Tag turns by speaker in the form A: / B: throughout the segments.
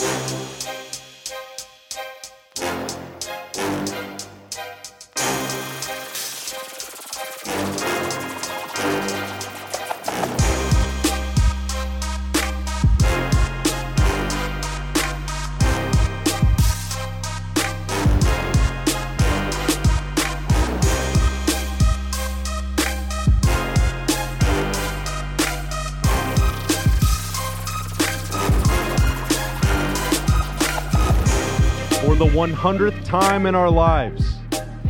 A: For the 100th time in our lives,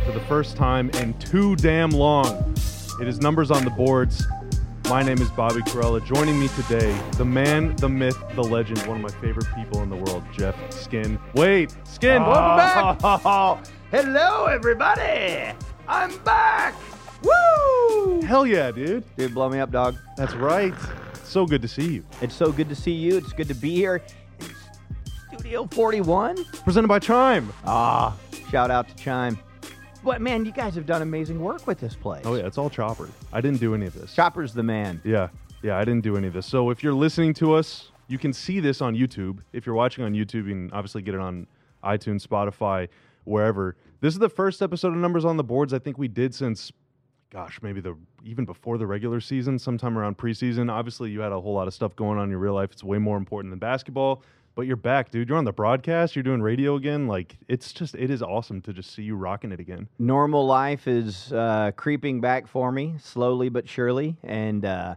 A: for the first time in too damn long, it is Numbers on the Boards. My name is Bobby Karalla. Joining me today, the man, the myth, the legend, one of my favorite people in the world, Jeff Skin. Wade, Skin, welcome ah. back.
B: Oh, hello, everybody. I'm back. Woo!
A: Hell yeah, dude.
B: Dude, blow me up, dog.
A: That's right. So good to see you.
B: It's so good to see you. It's good to be here Studio 41.
A: Presented by Chime.
B: Ah, shout out to Chime. But man, you guys have done amazing work with this place.
A: Oh yeah, it's all Chopper. I didn't do any of this.
B: Chopper's the man.
A: Yeah, yeah, I didn't do any of this. So if you're listening to us, you can see this on YouTube. If you're watching on YouTube, you can obviously get it on iTunes, Spotify, wherever. This is the first episode of Numbers on the Boards I think we did since, gosh, maybe the even before the regular season, sometime around preseason. Obviously, you had a whole lot of stuff going on in your real life. It's way more important than basketball. But you're back, dude. You're on the broadcast. You're doing radio again. Like it's just, it is awesome to just see you rocking it again.
B: Normal life is uh, creeping back for me, slowly but surely, and uh,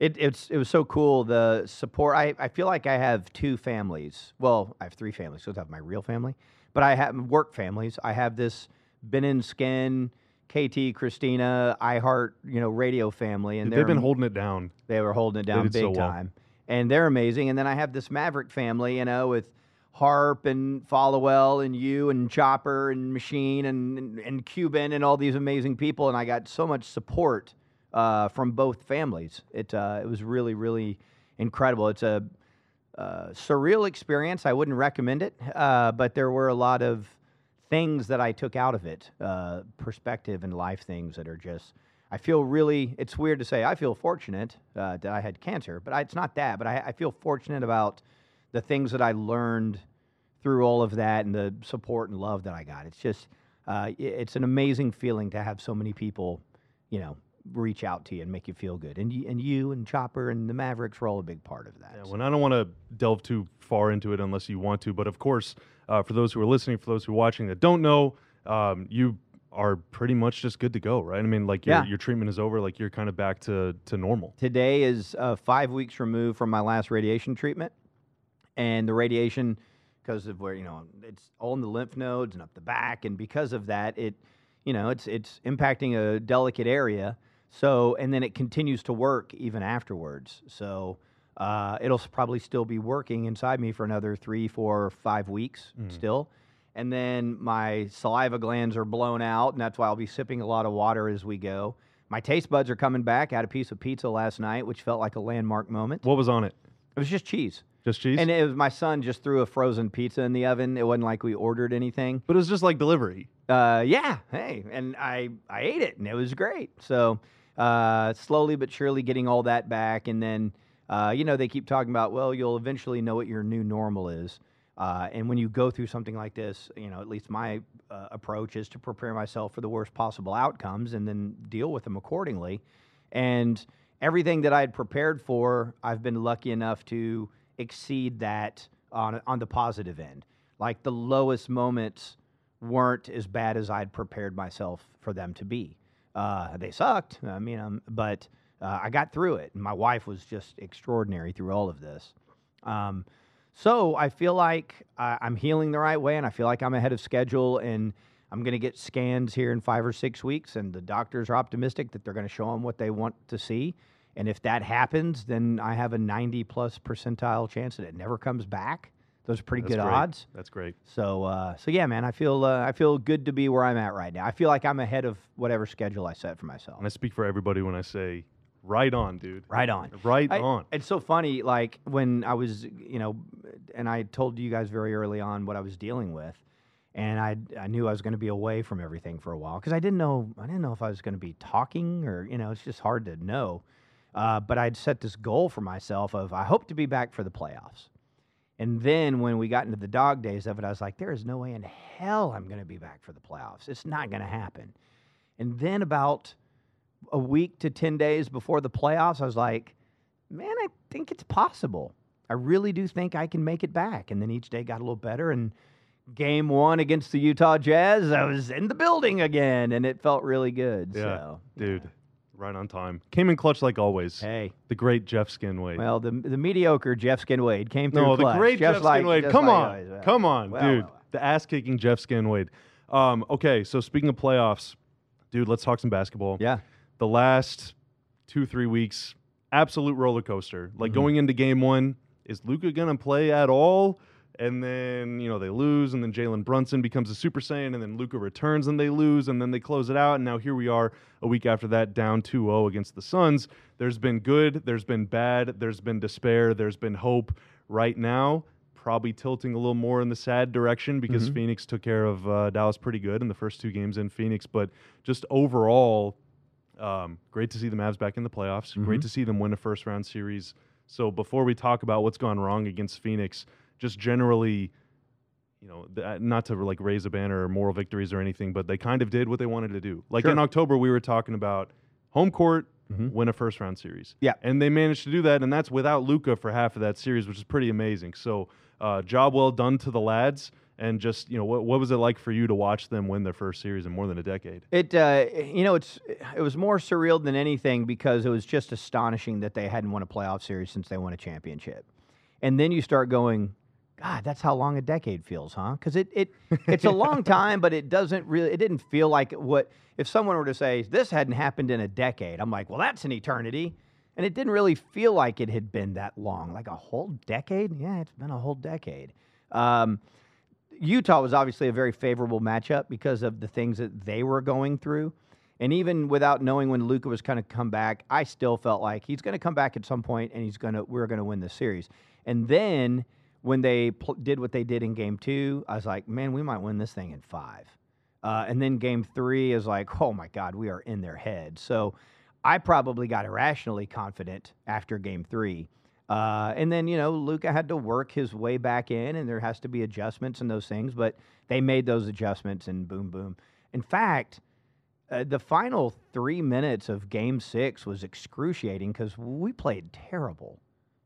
B: it, it's it was so cool. The support. I, I feel like I have two families. Well, I have three families. So I have my real family, but I have work families. I have this Ben and Skin, KT, Christina, iHeart, you know, radio family, and
A: they've been holding it down.
B: they were holding it down big
A: so well.
B: time, and they're amazing. And then I have this Maverick family, you know, with Harp and Followill and you and Chopper and Machine and, and and Cuban and all these amazing people, and I got so much support uh, from both families. It uh, it was really really incredible. It's a uh, surreal experience. I wouldn't recommend it, uh, but there were a lot of things that I took out of it, uh, perspective and life things that are just. I feel really. It's weird to say. I feel fortunate uh, that I had cancer, but I, it's not that. But I, I feel fortunate about the things that I learned through all of that and the support and love that I got. It's just. Uh, it's an amazing feeling to have so many people, you know, reach out to you and make you feel good. And you, and you and Chopper and the Mavericks were all a big part of that.
A: Yeah, when I don't want to delve too far into it unless you want to, but of course, uh, for those who are listening, for those who are watching that don't know, um, you are pretty much just good to go, right? I mean, like your
B: Yeah.
A: your treatment is over, like you're kind of back to to normal.
B: Today is uh, five weeks removed from my last radiation treatment, and the radiation, because of where you know it's all in the lymph nodes and up the back, and because of that, it, you know, it's it's impacting a delicate area. So, and then it continues to work even afterwards. So, uh, it'll probably still be working inside me for another three, four, five weeks still. And then my saliva glands are blown out, and that's why I'll be sipping a lot of water as we go. My taste buds are coming back. I had a piece of pizza last night, which felt like a landmark moment.
A: What was on it?
B: It was just cheese.
A: Just cheese,
B: And it was my son just threw a frozen pizza in the oven. It wasn't like we ordered anything.
A: but it was just like delivery.
B: Uh, yeah, hey, and I I ate it and it was great. So uh, slowly but surely getting all that back, and then uh, you know they keep talking about well you'll eventually know what your new normal is. Uh, and when you go through something like this, you know at least my uh, approach is to prepare myself for the worst possible outcomes and then deal with them accordingly. And everything that I had prepared for, I've been lucky enough to exceed that on on the positive end. Like the lowest moments weren't as bad as I'd prepared myself for them to be. Uh, they sucked. I mean, um, but uh, I got through it. And my wife was just extraordinary through all of this. Um, so I feel like I, I'm healing the right way, and I feel like I'm ahead of schedule. And I'm going to get scans here in five or six weeks, and the doctors are optimistic that they're going to show them what they want to see. And if that happens, then I have a 90 plus percentile chance that it never comes back. Those are pretty
A: That's
B: good
A: great.
B: odds.
A: That's great.
B: So, uh, so yeah, man, I feel uh, I feel good to be where I'm at right now. I feel like I'm ahead of whatever schedule I set for myself.
A: And I speak for everybody when I say, right on, dude.
B: Right on.
A: Right
B: I-
A: on.
B: It's so funny, like when I was, you know, and I told you guys very early on what I was dealing with, and I I knew I was going to be away from everything for a while because I didn't know I didn't know if I was going to be talking or you know it's just hard to know. Uh, but I'd set this goal for myself of I hope to be back for the playoffs, And then when we got into the dog days of it, I was like, there is no way in hell I'm going to be back for the playoffs. It's not going to happen. And then about a week to 10 days before the playoffs, I was like, man, I think it's possible. I really do think I can make it back. And then each day got a little better. And game one against the Utah Jazz, I was in the building again, and it felt really good.
A: Yeah,
B: so,
A: dude, right on time. Came in clutch like always.
B: Hey,
A: The great Jeff Skin Wade.
B: well, the the mediocre Jeff Skin Wade came through
A: no, the great
B: just
A: Jeff
B: like- Wade.
A: Come
B: like
A: on.
B: Well,
A: come on,
B: well,
A: dude.
B: well, well.
A: The ass kicking Jeff Skin Wade. Um, okay, so speaking of playoffs, dude, let's talk some basketball.
B: Yeah.
A: The last two three weeks absolute roller coaster. Like
B: Mhm.
A: going into game one is luka gonna play at all? And then you know they lose and then jalen brunson becomes a super saiyan and then luka returns and they lose and then they close it out. And now here we are a week after that down 2-0 against the suns. There's been good there's been bad there's been despair there's been hope. Right now probably tilting a little more in the sad direction because
B: Mhm.
A: phoenix took care of uh, dallas pretty good in the first two games in phoenix. But just overall um, great to see the Mavs back in the playoffs. Great
B: Mhm.
A: to see them win a first round series. So before we talk about what's gone wrong against Phoenix, just generally, you know, th- uh, not to like raise a banner or moral victories or anything, but they kind of did what they wanted to do. Like in October, we were talking about home court,
B: Mhm.
A: win a first round series.
B: Yeah.
A: and they managed to do that, and that's without Luka for half of that series, which is pretty amazing. So, uh, job well done to the lads. And just you know, what what was it like for you to watch them win their first series in more than a decade?
B: It, uh, you know, it's it was more surreal than anything because it was just astonishing that they hadn't won a playoff series since they won a championship, and then you start going, God, that's how long a decade feels, huh? Because it, it it's a long time, but it doesn't really it didn't feel like what if someone were to say this hadn't happened in a decade. I'm like, well, that's an eternity, and it didn't really feel like it had been that long, like a whole decade. Yeah, it's been a whole decade. Um, Utah was obviously a very favorable matchup because of the things that they were going through. And even without knowing when Luka was going to come back, I still felt like he's going to come back at some point, and he's going to we're going to win the series. And then when they pl- did what they did in Game Two, I was like, man, we might win this thing in five. Uh, and then Game Three is like, oh my God, we are in their head. So I probably got irrationally confident after Game Three. Uh, and then, you know, Luka had to work his way back in, and there has to be adjustments and those things, but they made those adjustments, and boom, boom. In fact, uh, the final three minutes of game six was excruciating because we played terrible.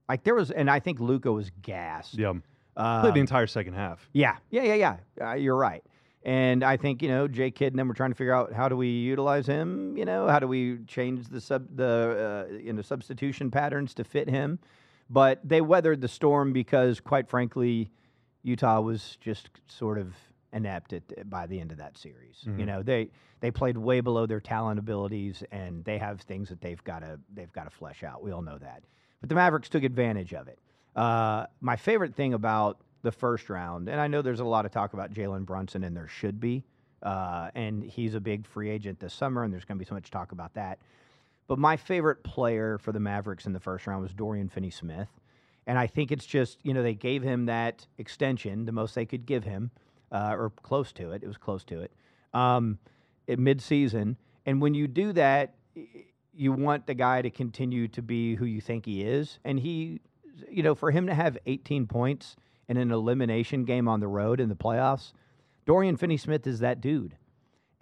B: Like, there was, and I think Luca was gassed.
A: Yeah,
B: Uh,
A: played the entire second half.
B: yeah, yeah, yeah, yeah. Uh, you're right. And I think you know Jay Kidd and them were trying to figure out how do we utilize him. You know, how do we change the sub the uh, you know substitution patterns to fit him. But they weathered the storm because, quite frankly, Utah was just sort of inept at, by the end of that series. You
A: Mhm.
B: know, they they played way below their talent abilities, and they have things that they've got to they've got to flesh out. We all know that. But the Mavericks took advantage of it. Uh, my favorite thing about the first round, and I know there's a lot of talk about Jalen Brunson, and there should be, uh, and he's a big free agent this summer, and there's going to be so much talk about that. But my favorite player for the Mavericks in the first round was Dorian Finney-Smith, and I think it's just you know they gave him that extension, the most they could give him, uh, or close to it. It was close to it um, at midseason, and when you do that, you want the guy to continue to be who you think he is, and he, you know, for him to have 18 points in an elimination game on the road in the playoffs, Dorian Finney-Smith is that dude.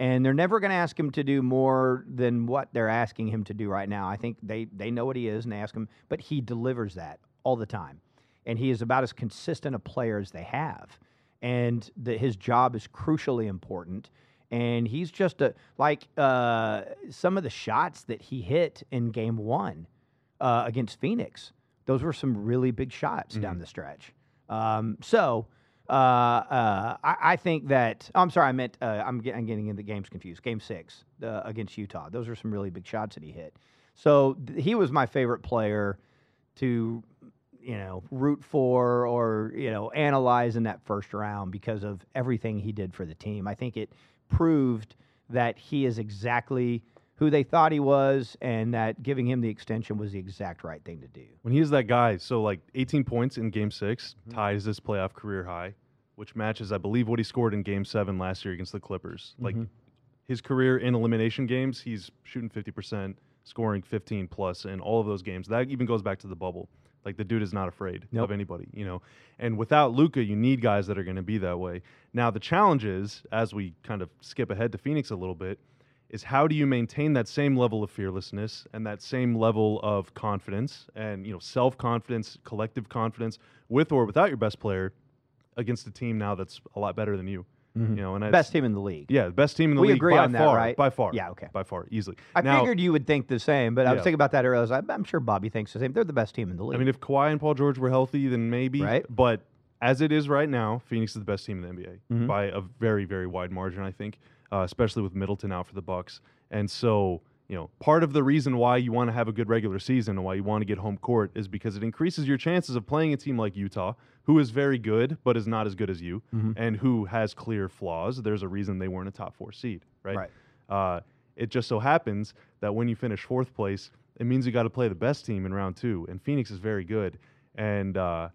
B: And they're never going to ask him to do more than what they're asking him to do right now. I think they, they know what he is and they ask him, but he delivers that all the time. And he is about as consistent a player as they have. And the, his job is crucially important. And he's just a, like uh, some of the shots that he hit in game one uh, against Phoenix, those were some really big shots down the stretch. Um, so uh, uh, I, I think that oh, I'm sorry, I meant uh, I'm, get, I'm getting into the games confused. Game six uh, against Utah, those are some really big shots that he hit. So th- he was my favorite player to you know root for or you know analyze in that first round because of everything he did for the team. I think it proved that he is exactly who they thought he was, and that giving him the extension was the exact right thing to do.
A: When he's that guy, so like 18 points in Game 6
B: Mm-hmm.
A: ties his playoff career high, which matches, I believe, what he scored in Game Seven last year against the Clippers. Like
B: Mhm.
A: his career in elimination games, he's shooting 50 percent, scoring 15 plus in all of those games. That even goes back to the bubble. Like the dude is not afraid
B: Nope.
A: of anybody, you know. And without Luka, you need guys that are going to be that way. Now the challenge is, as we kind of skip ahead to Phoenix a little bit, is how do you maintain that same level of fearlessness and that same level of confidence and you know self confidence, collective confidence, with or without your best player, against a team now that's a lot better than you. You know, and
B: Best team in the league.
A: yeah, the best team in the
B: We
A: league
B: agree
A: by
B: on that,
A: far,
B: right?
A: by far.
B: Yeah, okay.
A: by far, easily.
B: I
A: now,
B: figured you would think the same, but I was
A: Yeah.
B: thinking about that earlier. I was like, I'm sure Bobby thinks the same. They're the best team in the league.
A: I mean, if Kawhi and Paul George were healthy, then maybe.
B: Right.
A: But as it is right now, Phoenix is the best team in the NBA
B: Mhm.
A: by a very, very wide margin. I think, uh, especially with Middleton out for the Bucks. And so, you know, part of the reason why you want to have a good regular season and why you want to get home court is because it increases your chances of playing a team like Utah, who is very good but is not as good as you,
B: Mhm.
A: and who has clear flaws. There's a reason they weren't a top four seed, right?
B: Right.
A: Uh, it just so happens that when you finish fourth place, it means you got to play the best team in round two, and Phoenix is very good. And uh,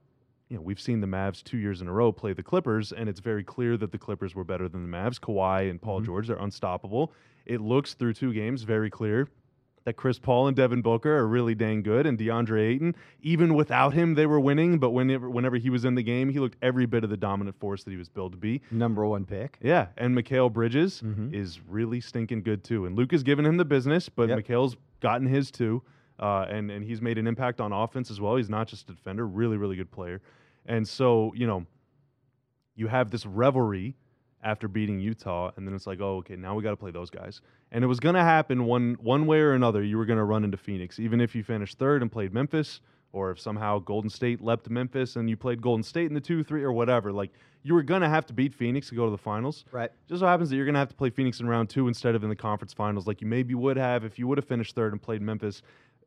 A: you know we've seen the Mavs two years in a row play the Clippers, and it's very clear that the Clippers were better than the Mavs. Kawhi and Paul
B: Mhm.
A: George are unstoppable. It looks through two games very clear that Chris Paul and Devin Booker are really dang good, and DeAndre Ayton, even without him, they were winning. But whenever whenever he was in the game, he looked every bit of the dominant force that he was billed to be.
B: number one pick.
A: Yeah, and Mikal Bridges
B: Mhm.
A: is really stinking good too. And Luke has given him the business, but
B: Yep.
A: Mikal's gotten his too, uh, and and he's made an impact on offense as well. He's not just a defender, really really good player. And so you know, you have this revelry after beating Utah, and then it's like, oh, okay, now we got to play those guys. And it was going to happen one one way or another. You were going to run into Phoenix, even if you finished third and played Memphis, or if somehow Golden State leapt Memphis and you played Golden State in the two, three, or whatever. Like you were going to have to beat Phoenix to go to the finals.
B: Right.
A: Just so happens that you're going to have to play Phoenix in round two instead of in the conference finals, like you maybe would have if you would have finished third and played Memphis.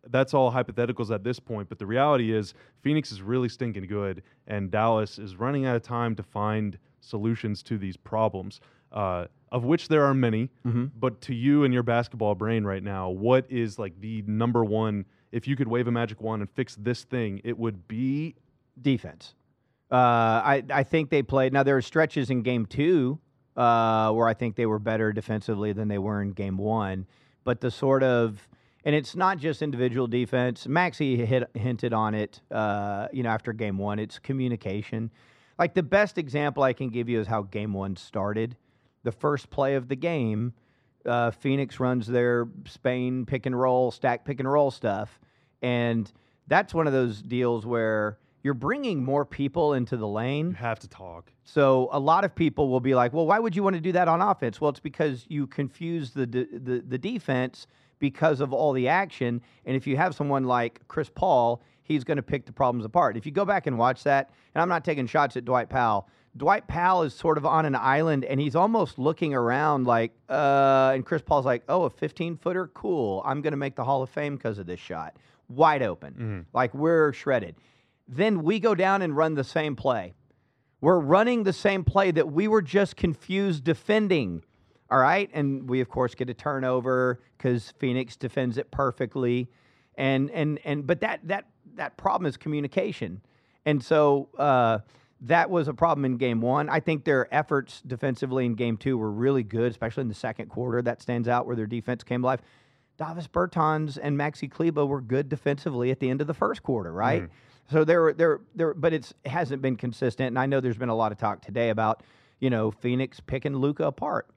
A: That's all hypotheticals at this point, but the reality is Phoenix is really stinking good, and Dallas is running out of time to find solutions to these problems, uh, of which there are many.
B: Mhm.
A: But to you and your basketball brain right now, what is like the number one? If you could wave a magic wand and fix this thing, it would be
B: defense. Uh, I I think they played. Now there are stretches in game two uh, where I think they were better defensively than they were in game one. But the sort of and it's not just individual defense. Maxie hit, hinted on it. Uh, you know, after game one, it's communication. Like the best example I can give you is how game one started. The first play of the game, uh, Phoenix runs their Spain pick and roll, stack pick and roll stuff, and that's one of those deals where you're bringing more people into the lane.
A: you have to talk.
B: So a lot of people will be like, "Well, why would you want to do that on offense?" Well, it's because you confuse the de- the, the defense because of all the action, and if you have someone like Chris Paul, he's going to pick the problems apart. If you go back and watch that, and I'm not taking shots at Dwight Powell. Dwight Powell is sort of on an island, and he's almost looking around like, uh, and Chris Paul's like, "Oh, a 15 footer, cool. I'm going to make the Hall of Fame because of this shot, wide open, like we're shredded." Then we go down and run the same play. We're running the same play that we were just confused defending. All right. And we, of course, get a turnover because Phoenix defends it perfectly. And, and, and, but that, that, that problem is communication. And so uh, that was a problem in game one. I think their efforts defensively in game two were really good, especially in the second quarter. That stands out where their defense came alive. Davis Bertans and Maxi Kleber were good defensively at the end of the first quarter, right? So there, there, there, but it's it hasn't been consistent. And I know there's been a lot of talk today about, you know, Phoenix picking Luka apart,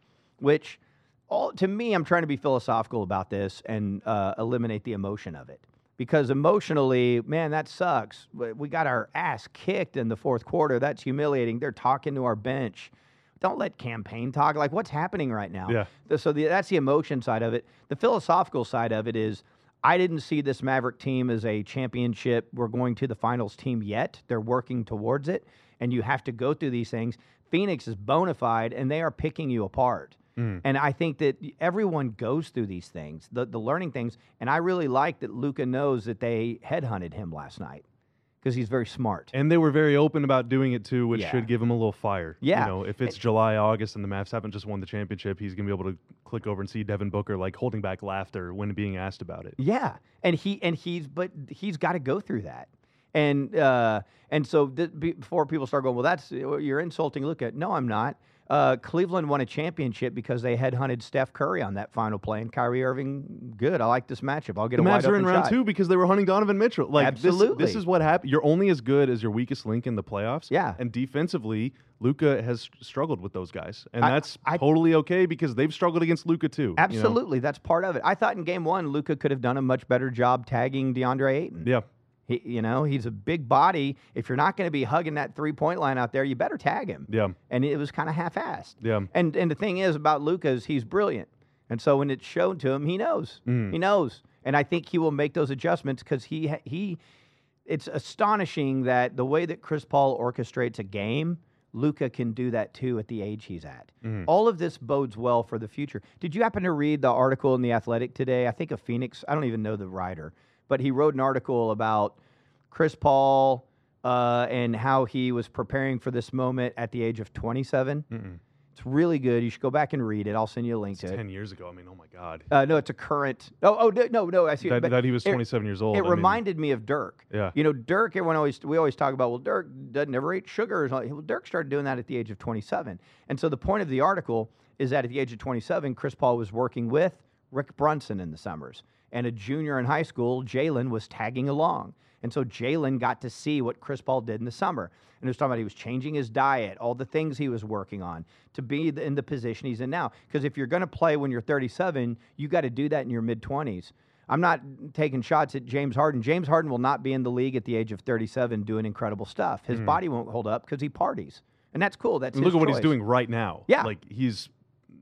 B: which, all to me, I'm trying to be philosophical about this and uh, eliminate the emotion of it because emotionally, man, that sucks. We got our ass kicked in the fourth quarter. That's humiliating. They're talking to our bench. Don't let Cam Payne talk. Like, what's happening right now?
A: Yeah.
B: The- So the, that's the emotion side of it. The philosophical side of it is I didn't see this Maverick team as a championship. We're going to the finals team yet. They're working towards it, and you have to go through these things. Phoenix is bona fide, and they are picking you apart. And I think that everyone goes through these things, the, the learning things. And I really like that Luka knows that they headhunted him last night because he's very smart.
A: And they were very open about doing it too, which
B: Yeah.
A: should give him a little fire.
B: Yeah.
A: You know, if it's July, August, and the Mavs haven't just won the championship, he's gonna be able to click over and see Devin Booker like holding back laughter when being asked about it.
B: Yeah, and he and he's but he's got to go through that, And uh, and so th- before people start going, well, that's you're insulting Luka. No, I'm not. Uh, Cleveland won a championship because they headhunted Steph Curry on that final play, and Kyrie Irving. Good, I like this matchup. I'll get
A: The
B: a wide
A: Mavs are in round
B: shot.
A: two because they were hunting Donovan Mitchell. Like this- This, is what happened. You're only as good as your weakest link in the playoffs.
B: Yeah.
A: And defensively, Luka has struggled with those guys, and
B: I-
A: that's
B: I-
A: totally okay because they've struggled against Luka too. you know?
B: Absolutely, that's part of it. I thought in game one, Luka could have done a much better job tagging DeAndre Ayton.
A: Yeah.
B: He, you know, he's a big body. If you're not going to be hugging that three point line out there, you better tag him.
A: Yeah.
B: And it was kind of half assed.
A: Yeah.
B: And and the thing is about Luka is he's brilliant. And so when it's shown to him, he knows.
A: Mm.
B: He knows. And I think he will make those adjustments because he he. It's astonishing that the way that Chris Paul orchestrates a game, Luka can do that too at the age he's at.
A: Mhm.
B: All of this bodes well for the future. Did you happen to read the article in the Athletic today? I think of Phoenix. I don't even know the writer, but he wrote an article about Chris Paul uh, and how he was preparing for this moment at the age of 27.
A: Mm-mm.
B: It's really good. You should go back and read it. I'll send you a link
A: It's
B: to it.
A: ten years ago. I mean, oh my god.
B: Uh, no, it's a current. Oh, oh no, no, no I see.
A: That, that he was
B: it-
A: 27 years old.
B: It
A: I mean,
B: reminded me of Dirk.
A: Yeah.
B: You know, Dirk. Everyone always we always talk about. Well, Dirk doesn't never ate sugar. Well, Dirk started doing that at the age of 27. And so the point of the article is that at the age of 27, Chris Paul was working with Rick Brunson in the summers, and a junior in high school, Jalen, was tagging along. And so Jalen got to see what Chris Paul did in the summer. And he was talking about he was changing his diet, all the things he was working on to be in the position he's in now. Because if you're going to play when you're 37, you got to do that in your mid 20s. I'm not taking shots at James Harden. James Harden will not be in the league at the age of 37 doing incredible stuff. His hmm. body won't hold up because he parties. And that's cool. That's.
A: Look at what he's doing right now.
B: Yeah.
A: Like he's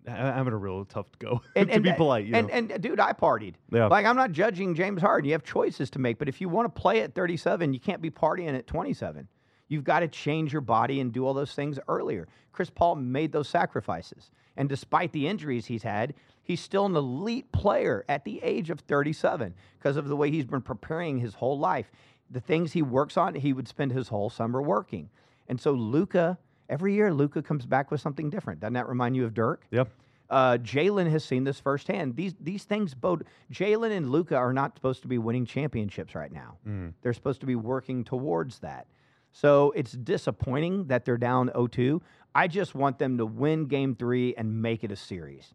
A: having a real tough go.
B: And,
A: to
B: and,
A: be polite, you
B: and,
A: know.
B: and, dude, I partied.
A: Yeah.
B: Like I'm not judging James Harden. You have choices to make, but if you want to play at 37, you can't be partying at 27. You've got to change your body and do all those things earlier. Chris Paul made those sacrifices, and despite the injuries he's had, he's still an elite player at the age of 37 because of the way he's been preparing his whole life. The things he works on, he would spend his whole summer working. And so Luka, every year Luka comes back with something different. Doesn't that remind you of Dirk?
A: Yep.
B: Uh, Jalen has seen this firsthand. These these things both Jalen and Luka are not supposed to be winning championships right now.
A: Mm.
B: They're supposed to be working towards that. So it's disappointing that they're down 0-2. I just want them to win Game Three and make it a series.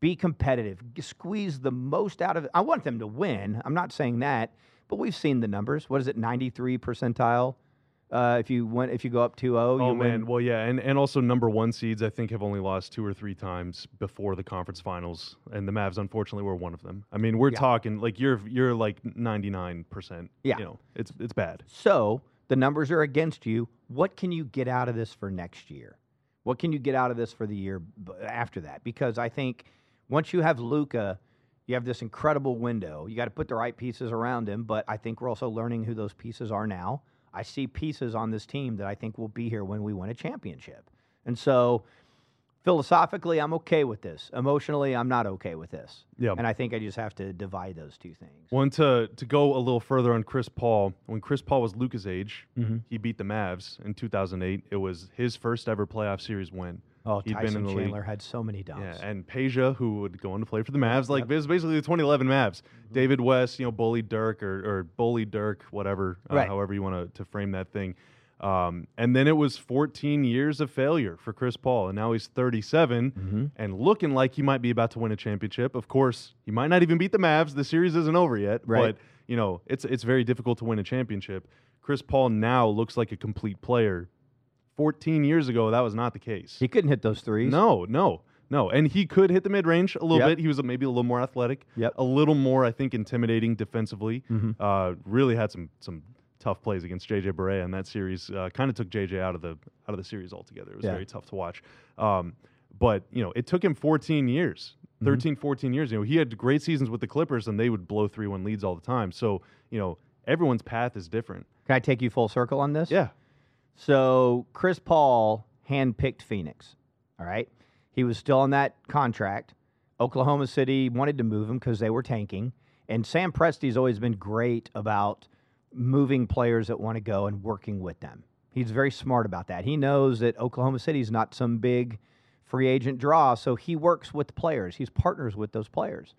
B: Be competitive. Squeeze the most out of it. I want them to win. I'm not saying that, but we've seen the numbers. What is it? 93 percentile. Uh, if you went, if you go up 2-0,
A: Oh
B: you
A: man,
B: win.
A: well yeah, and, and also number one seeds I think have only lost two or three times before the conference finals, and the Mavs unfortunately were one of them. I mean, we're
B: Yeah.
A: talking like you're you're like ninety nine percent.
B: Yeah.
A: you know, it's it's bad.
B: So the numbers are against you. What can you get out of this for next year? What can you get out of this for the year after that? Because I think once you have Luka, you have this incredible window. You got to put the right pieces around him, but I think we're also learning who those pieces are now. I see pieces on this team that I think will be here when we win a championship. And so philosophically, I'm okay with this. Emotionally, I'm not okay with this.
A: Yeah.
B: And I think I just have to divide those two things.
A: One to to go a little further on Chris Paul. When Chris Paul was Luka's age,
B: Mhm.
A: he beat the Mavs in two thousand eight. It was his first ever playoff series win.
B: Oh,
A: He'd been
B: Tyson
A: in the league.
B: Chandler had so many dunks.
A: Yeah, and Peja, who would go on to play for the Mavs, like
B: Yep.
A: it was basically the 2011 Mavs.
B: Mm-hmm.
A: David West, you know, bully Dirk or, or bully Dirk, whatever, uh,
B: Right.
A: however you want to to frame that thing. Um, and then it was 14 years of failure for Chris Paul, and now he's 37
B: Mhm.
A: and looking like he might be about to win a championship. Of course, he might not even beat the Mavs. The series isn't over yet,
B: Right.
A: but you know, it's it's very difficult to win a championship. Chris Paul now looks like a complete player. 14 years ago, that was not the case.
B: He couldn't hit those threes.
A: No, no, no. And he could hit the mid range a little
B: Yep.
A: bit. He was maybe a little more athletic,
B: Yep.
A: a little more, I think, intimidating defensively.
B: Mhm.
A: Uh, really had some some tough plays against JJ Barea in that series. Uh, kind of took JJ out of the out of the series altogether. It was
B: Yeah.
A: very tough to watch. Um, but you know, it took him 14 years.
B: Mm-hmm.
A: 13, 14 years. You know, he had great seasons with the Clippers, and they would blow three-one leads all the time. So, you know, everyone's path is different.
B: Can I take you full circle on this?
A: Yeah,
B: So Chris Paul handpicked Phoenix. All right. He was still on that contract. Oklahoma City wanted to move him because they were tanking. And Sam Presti's always been great about moving players that want to go and working with them. He's very smart about that. He knows that Oklahoma City is not some big free agent draw, so he works with players. He's partners with those players.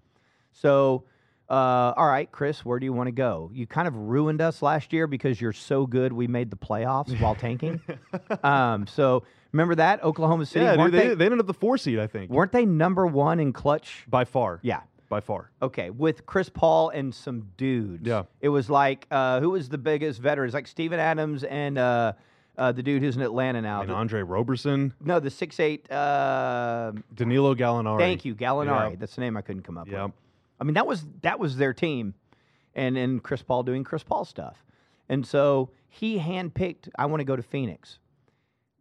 B: So uh, all right, Chris, where do you want to go? You kind of ruined us last year because you're so good. We made the playoffs while tanking. um, so remember that Oklahoma City?
A: yeah, dude, they,
B: they,
A: they ended up the four seed, I think,
B: weren't they number one in clutch?
A: by far.
B: Yeah.
A: by far.
B: Okay, with Chris Paul and some dudes.
A: Yeah.
B: It was like uh, who was the biggest veterans? Like Steven Adams and uh, uh, the dude who's in Atlanta now. The-
A: Andre Roberson,
B: no, the six eight. Uh,
A: Danilo Gallinari.
B: thank you, Gallinari. That's the name I couldn't come up
A: Yeah.
B: with. I mean, that was that was their team, and and Chris Paul doing Chris Paul stuff, and so he handpicked. I want to go to Phoenix.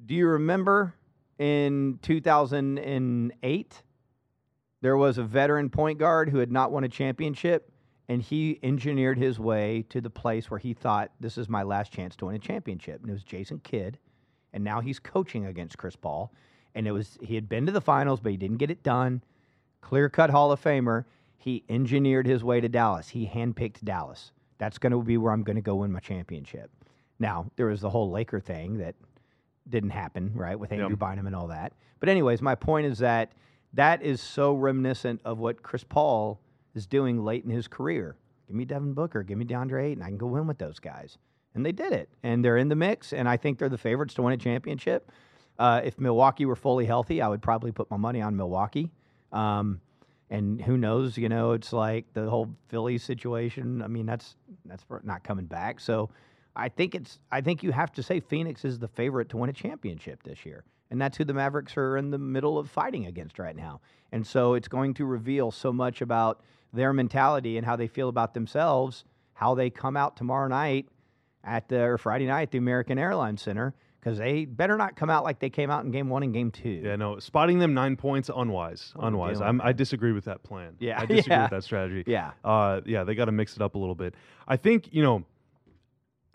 B: Do you remember in 2008? There was a veteran point guard who had not won a championship, and he engineered his way to the place where he thought this is my last chance to win a championship. And it was Jason Kidd, and now he's coaching against Chris Paul. And it was he had been to the finals, but he didn't get it done. Clear cut Hall of Famer. He engineered his way to Dallas. He handpicked Dallas. That's going to be where I'm going to go win my championship. Now there was the whole Laker thing that didn't happen, right, with Andrew
A: Yep.
B: Bynum and all that. But anyways, my point is that that is so reminiscent of what Chris Paul is doing late in his career. Give me Devin Booker, give me DeAndre Ayton. I can go win with those guys. And they did it. And they're in the mix, and I think they're the favorites to win a championship. Uh, if Milwaukee were fully healthy, I would probably put my money on Milwaukee. Um, and who knows? You know, it's like the whole Philly situation. I mean, that's that's not coming back. So, I think it's. I think you have to say Phoenix is the favorite to win a championship this year, and that's who the Mavericks are in the middle of fighting against right now. And so, it's going to reveal so much about their mentality and how they feel about themselves, how they come out tomorrow night at the or Friday night at the American Airlines Center, because they better not come out like they came out in Game One and Game Two.
A: Yeah, no, spotting them nine points unwise.
B: What
A: unwise. I'm, I disagree with that plan.
B: Yeah,
A: I disagree
B: yeah.
A: with that strategy.
B: Yeah.
A: Uh, yeah, they got to mix it up a little bit. I think you know.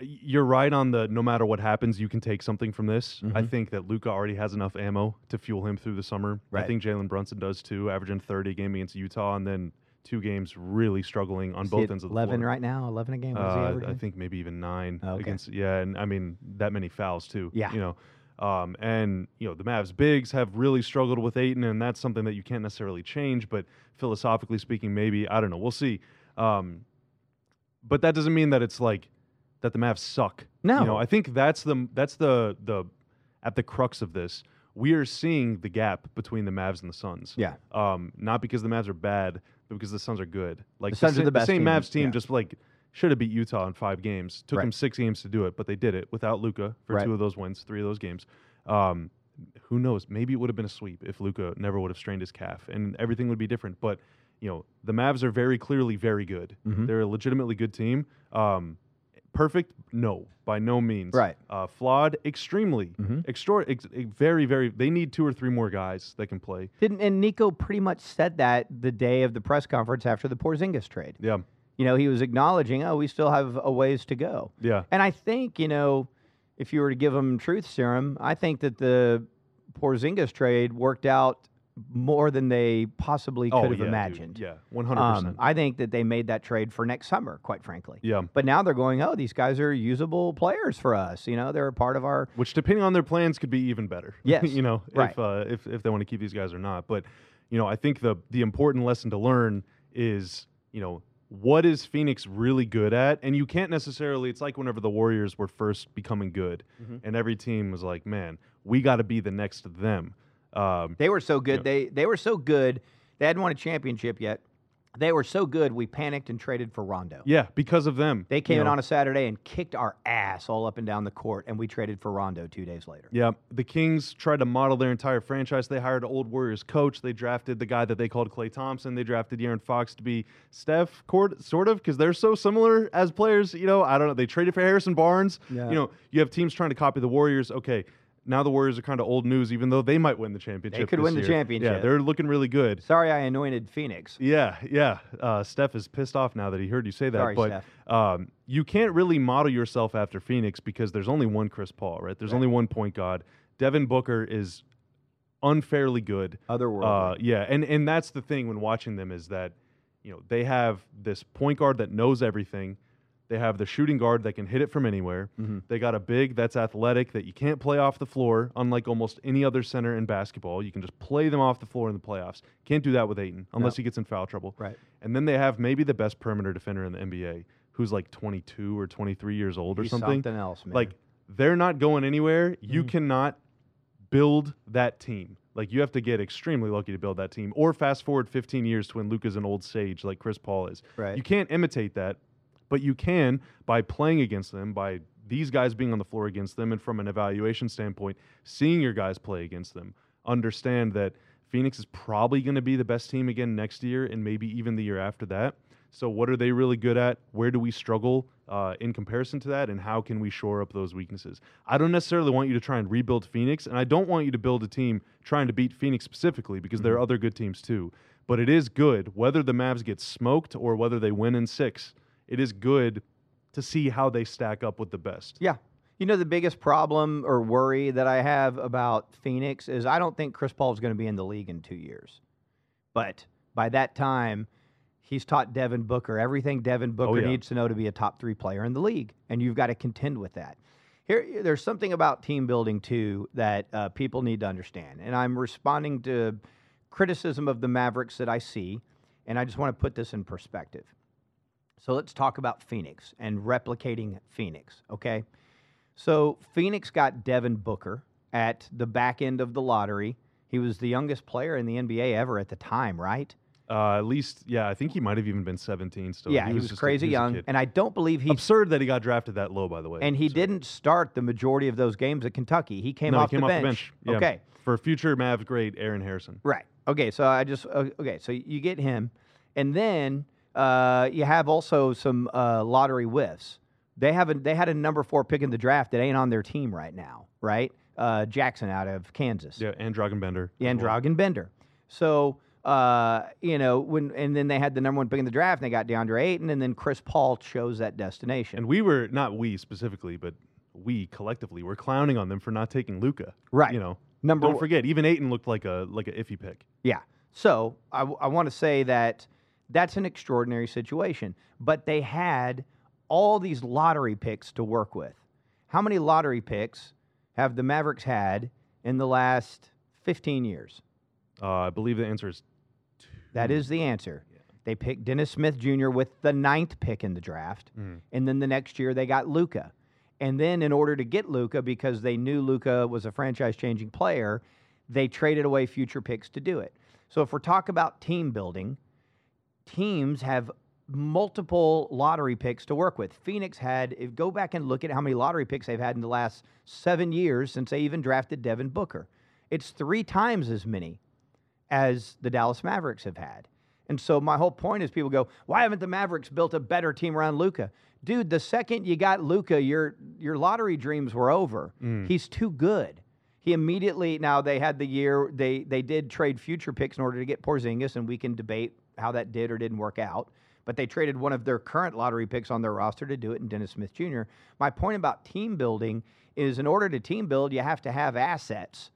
A: You're right on the no matter what happens, you can take something from this. I
B: Mhm.
A: think that Luka already has enough ammo to fuel him through the summer. I think Jalen Brunson does too, averaging 30 a game against Utah, and then two games really struggling on
B: Is
A: both ends of the
B: Eleven
A: floor.
B: right now. Eleven a game. What is he
A: Uh, I
B: averaging?
A: think maybe even nine
B: Okay.
A: against. Yeah, and I mean that many fouls too.
B: Yeah.
A: you know, um, and you know the Mavs bigs have really struggled with Ayton, and that's something that you can't necessarily change. But philosophically speaking, maybe I don't know. We'll see. Um, but that doesn't mean that it's like that the Mavs suck.
B: No.
A: you know, I think that's the that's the the at the crux of this. We are seeing the gap between the Mavs and the Suns.
B: Yeah.
A: Um, not because the Mavs are bad, but because the Suns are good. Like
B: The Suns are
A: sa-
B: the best
A: same
B: team,
A: Mavs team
B: yeah.
A: just like should have beat Utah in five games. Took
B: Right.
A: them six games to do it, but they did it without Luka for
B: Right.
A: two of those wins, three of those games. Um, who knows? Maybe it would have been a sweep if Luka never would have strained his calf, and everything would be different. But you know, the Mavs are very clearly very good.
B: Mhm.
A: They're a legitimately good team. Um, perfect? No, by no means.
B: Right.
A: Uh, flawed? Extremely.
B: Mhm.
A: Extra- ex- ex- very, very. They need two or three more guys that can play.
B: Didn't and Nico pretty much said that the day of the press conference after the Porzingis trade.
A: Yeah.
B: You know, he was acknowledging, oh, we still have a ways to go.
A: Yeah.
B: And I think, you know, if you were to give him truth serum, I think that the Porzingis trade worked out more than they possibly could
A: oh,
B: have
A: yeah, dude.
B: imagined.
A: Yeah. One hundred
B: Um,
A: percent.
B: I think that they made that trade for next summer, quite frankly.
A: Yeah.
B: But now they're going, oh, these guys are usable players for us. You know, they're a part of our.
A: Which, depending on their plans, could be even better.
B: Yes,
A: you know,
B: right.
A: if uh, if if they want to keep these guys or not. But you know, I think the the important lesson to learn is you know what is Phoenix really good at, and you can't necessarily. It's like whenever the Warriors were first becoming good,
B: Mhm.
A: and every team was like, man, we got to be the next to them. Um,
B: They were so good.
A: Yeah.
B: They they were so good. They hadn't won a championship yet. They were so good. We panicked and traded for Rondo.
A: yeah, because of them,
B: They came in
A: know.
B: on a Saturday and kicked our ass all up and down the court, and we traded for Rondo two days later.
A: Yeah, the Kings tried to model their entire franchise. They hired an old Warriors coach. They drafted the guy that they called Klay Thompson. They drafted Aaron Fox to be Steph, court, sort of, because they're so similar as players. You know, I don't know. They traded for Harrison Barnes.
B: Yeah.
A: You know, you have teams trying to copy the Warriors. Okay, now the Warriors are kind of old news, even though they might win the championship.
B: They
A: could
B: win the
A: championship. Yeah, they're looking really good.
B: Sorry, I anointed Phoenix.
A: Yeah, yeah. Uh, Steph is pissed off now that he heard you say that.
B: Sorry,
A: but
B: Steph.
A: um, you can't really model yourself after Phoenix because there's only one Chris Paul, right? There's
B: Right.
A: only one point guard. Devin Booker is unfairly good.
B: Otherworldly.
A: Uh, yeah, and and that's the thing when watching them is that you know they have this point guard that knows everything. They have the shooting guard that can hit it from anywhere.
B: Mm-hmm.
A: They got a big that's athletic that you can't play off the floor, unlike almost any other center in basketball. You can just play them off the floor in the playoffs. Can't do that with Ayton unless he gets in foul trouble.
B: Right.
A: And then they have maybe the best perimeter defender in the NBA, who's like 22 or 23 years old or something.
B: something else, man.
A: Like they're not going anywhere. You
B: Mhm.
A: cannot build that team. Like you have to get extremely lucky to build that team, or fast forward 15 years to when Luke is an old sage like Chris Paul is.
B: right.
A: You can't imitate that, but you can by playing against them, by these guys being on the floor against them, and from an evaluation standpoint, seeing your guys play against them. Understand that Phoenix is probably going to be the best team again next year, and maybe even the year after that. So, what are they really good at? Where do we struggle uh, in comparison to that? And how can we shore up those weaknesses? I don't necessarily want you to try and rebuild Phoenix, and I don't want you to build a team trying to beat Phoenix specifically because there are other good teams too. But it is good, whether the Mavs get smoked or whether they win in six, it is good to see how they stack up with the best.
B: Yeah. You know, the biggest problem or worry that I have about Phoenix is I don't think Chris Paul is going to be in the league in two years. But by that time, he's taught Devin Booker everything Devin Booker
A: yeah.
B: needs to know to be a top three player in the league. And you've got to contend with that. Here, there's something about team building, too, that uh, people need to understand. And I'm responding to criticism of the Mavericks that I see. And I just want to put this in perspective. So let's talk about Phoenix and replicating Phoenix, okay? So Phoenix got Devin Booker at the back end of the lottery. He was the youngest player in the NBA ever at the time, right?
A: Uh, at least, yeah, I think he might have even been 17 still.
B: yeah, he, was,
A: just a-
B: crazy
A: he was
B: young, and I don't believe he
A: Absurd that he got drafted that low, by the way.
B: and he
A: So-
B: didn't start the majority of those games at Kentucky. He came
A: no,
B: off
A: he came
B: the
A: off
B: bench.
A: the bench. Yeah,
B: Okay,
A: For future Mav great Aaron Harrison.
B: Right. Okay. So I just okay. So you get him, and then uh, you have also some uh, lottery whiffs. They have a, they had a number four pick in the draft that ain't on their team right now. Right. Uh, Jackson out of Kansas.
A: Yeah, and Dragan Bender.
B: Yeah, and
A: as well.
B: Bender. So uh, you know when and then they had the number one pick in the draft. and They got DeAndre Ayton, and then Chris Paul chose that destination.
A: And we were, not we specifically, but we collectively were clowning on them for not taking Luka.
B: Right.
A: You know,
B: number
A: don't forget, even Ayton looked like a like a iffy pick.
B: Yeah. So I, want to say that that's an extraordinary situation. But they had all these lottery picks to work with. How many lottery picks have the Mavericks had in the last 15 years?
A: Uh, I believe the answer is two.
B: That is the answer. They picked Dennis Smith Jr. with the ninth pick in the draft.
A: Mm.
B: And then the next year they got Luka. And then in order to get Luka, because they knew Luka was a franchise changing player, they traded away future picks to do it. So if we're talking about team building, teams have multiple lottery picks to work with. Phoenix had, if go back and look at how many lottery picks they've had in the last seven years since they even drafted Devin Booker. It's three times as many as the Dallas Mavericks have had. And so my whole point is people go, why haven't the Mavericks built a better team around Luka? Dude, the second you got Luka, your your lottery dreams were over.
A: Mm.
B: He's too good. He immediately now they had the year they they did trade future picks in order to get Porzingis, and we can debate how that did or didn't work out. But they traded one of their current lottery picks on their roster to do it in Dennis Smith Jr. My point about team building is in order to team build, you have to have assets,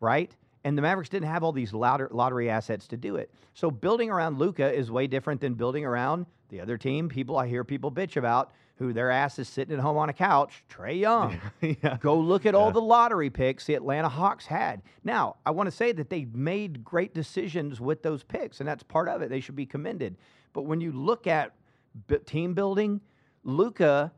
B: right? And the Mavericks didn't have all these lotter- lottery assets to do it. So building around Luka is way different than building around the other team. People I hear people bitch about who their ass is sitting at home on a couch. Trae Young.
A: yeah.
B: Go look at all the lottery picks the Atlanta Hawks had. Now, I want to say that they made great decisions with those picks, and that's part of it. They should be commended. But when you look at b- team building, Luka,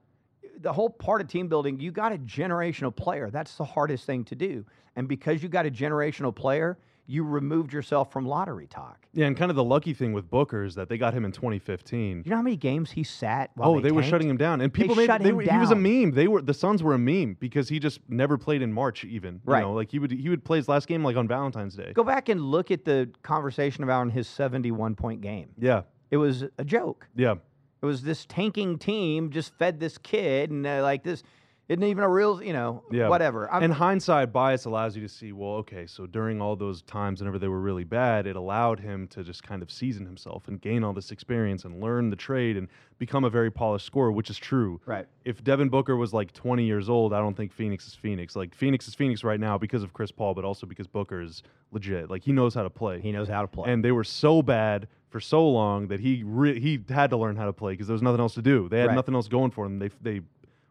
B: the whole part of team building, you got a generational player. That's the hardest thing to do. And because you got a generational player, you removed yourself from lottery talk.
A: Yeah, and kind of the lucky thing with Booker is that they got him in 2015.
B: You know how many games he sat while
A: Oh, they, were shutting him down, and
B: They
A: people made
B: shut
A: they
B: him
A: were, he was a meme. They were the Suns were a meme because he just never played in March, even.
B: Right.
A: You know, like he would he would play his last game like on Valentine's Day.
B: Go back and look at the conversation about his 71 point game.
A: Yeah,
B: It was a joke.
A: yeah,
B: It was this tanking team just fed this kid, and uh, like this isn't even a real, you know,
A: Yeah.
B: whatever. I'm,
A: and hindsight bias allows you to see, well, okay, so during all those times whenever they were really bad, it allowed him to just kind of season himself and gain all this experience and learn the trade and become a very polished scorer, which is true.
B: right.
A: If Devin Booker was like 20 years old, I don't think Phoenix is Phoenix. Like Phoenix is Phoenix right now because of Chris Paul, but also because Booker is legit. Like he knows how to play.
B: He knows how to play.
A: and they were so bad for so long that he re- he had to learn how to play because there was nothing else to do. They had
B: Right.
A: nothing else going for them. They they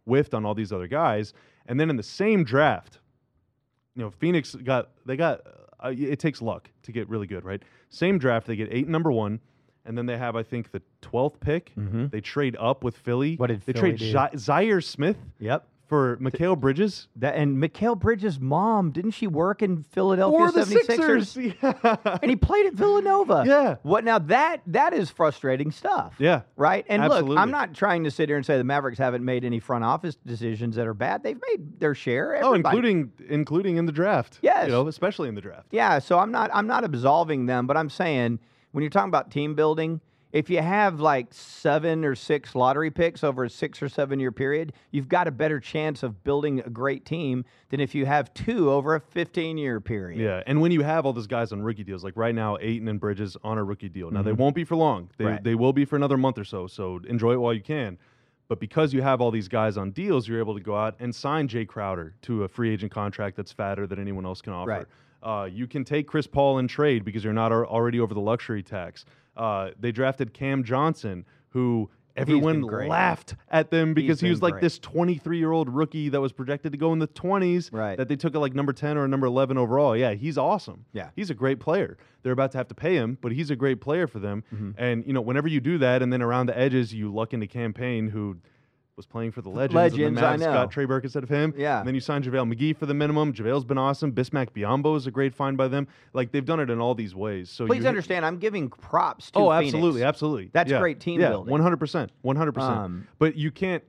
A: whiffed on all these other guys, and then in the same draft, you know, Phoenix got they got. Uh, it takes luck to get really good, right? Same draft, they get eight and number one, and then they have I think the twelfth pick.
B: Mhm.
A: They trade up with Philly.
B: What did
A: they
B: Philly
A: trade
B: do?
A: Zhaire Smith
B: Yep.
A: For Mikal Bridges
B: That and Mikal Bridges' mom didn't she work in Philadelphia
A: or the
B: 76ers?
A: Sixers. Yeah.
B: And he played at Villanova.
A: Yeah.
B: What now? That that is frustrating stuff.
A: Yeah.
B: Right. And look, I'm not trying to sit here and say the Mavericks haven't made any front office decisions that are bad. They've made their share.
A: Oh, including including in the draft.
B: Yes.
A: You know, especially in the draft.
B: Yeah, so I'm not I'm not absolving them, but I'm saying when you're talking about team building, if you have like seven or six lottery picks over a six or seven year period, you've got a better chance of building a great team than if you have two over a 15 year period.
A: Yeah, and when you have all those guys on rookie deals, like right now, Ayton and Bridges on a rookie deal. Now they won't be for long. They
B: Mm-hmm. Right.
A: they will be for another month or so. So enjoy it while you can. But because you have all these guys on deals, you're able to go out and sign Jay Crowder to a free agent contract that's fatter than anyone else can offer.
B: Right.
A: Uh, you can take Chris Paul and trade because you're not already over the luxury tax. Uh, they drafted Cam Johnson, who everyone laughed at them because he was like
B: great.
A: this 23 year old rookie that was projected to go in the 20s
B: Right.
A: that they took at like number 10 or number 11 overall. Yeah, he's awesome.
B: Yeah.
A: He's a great player. They're about to have to pay him, but he's a great player for them.
B: Mm-hmm.
A: And, you know, whenever you do that and then around the edges, you luck into Cam Payne who was playing for the Legends.
B: Legends,
A: the
B: I know.
A: got Trey Burke instead of him.
B: Yeah.
A: And then you signed JaVale McGee for the minimum. JaVale's been awesome. Bismack Biyombo is a great find by them. Like, they've done it in all these ways. So
B: Please understand, I'm giving props to
A: Oh,
B: Phoenix.
A: absolutely, absolutely.
B: That's
A: Yeah.
B: great team
A: yeah,
B: building.
A: One hundred percent, one hundred percent.
B: Um,
A: But you can't,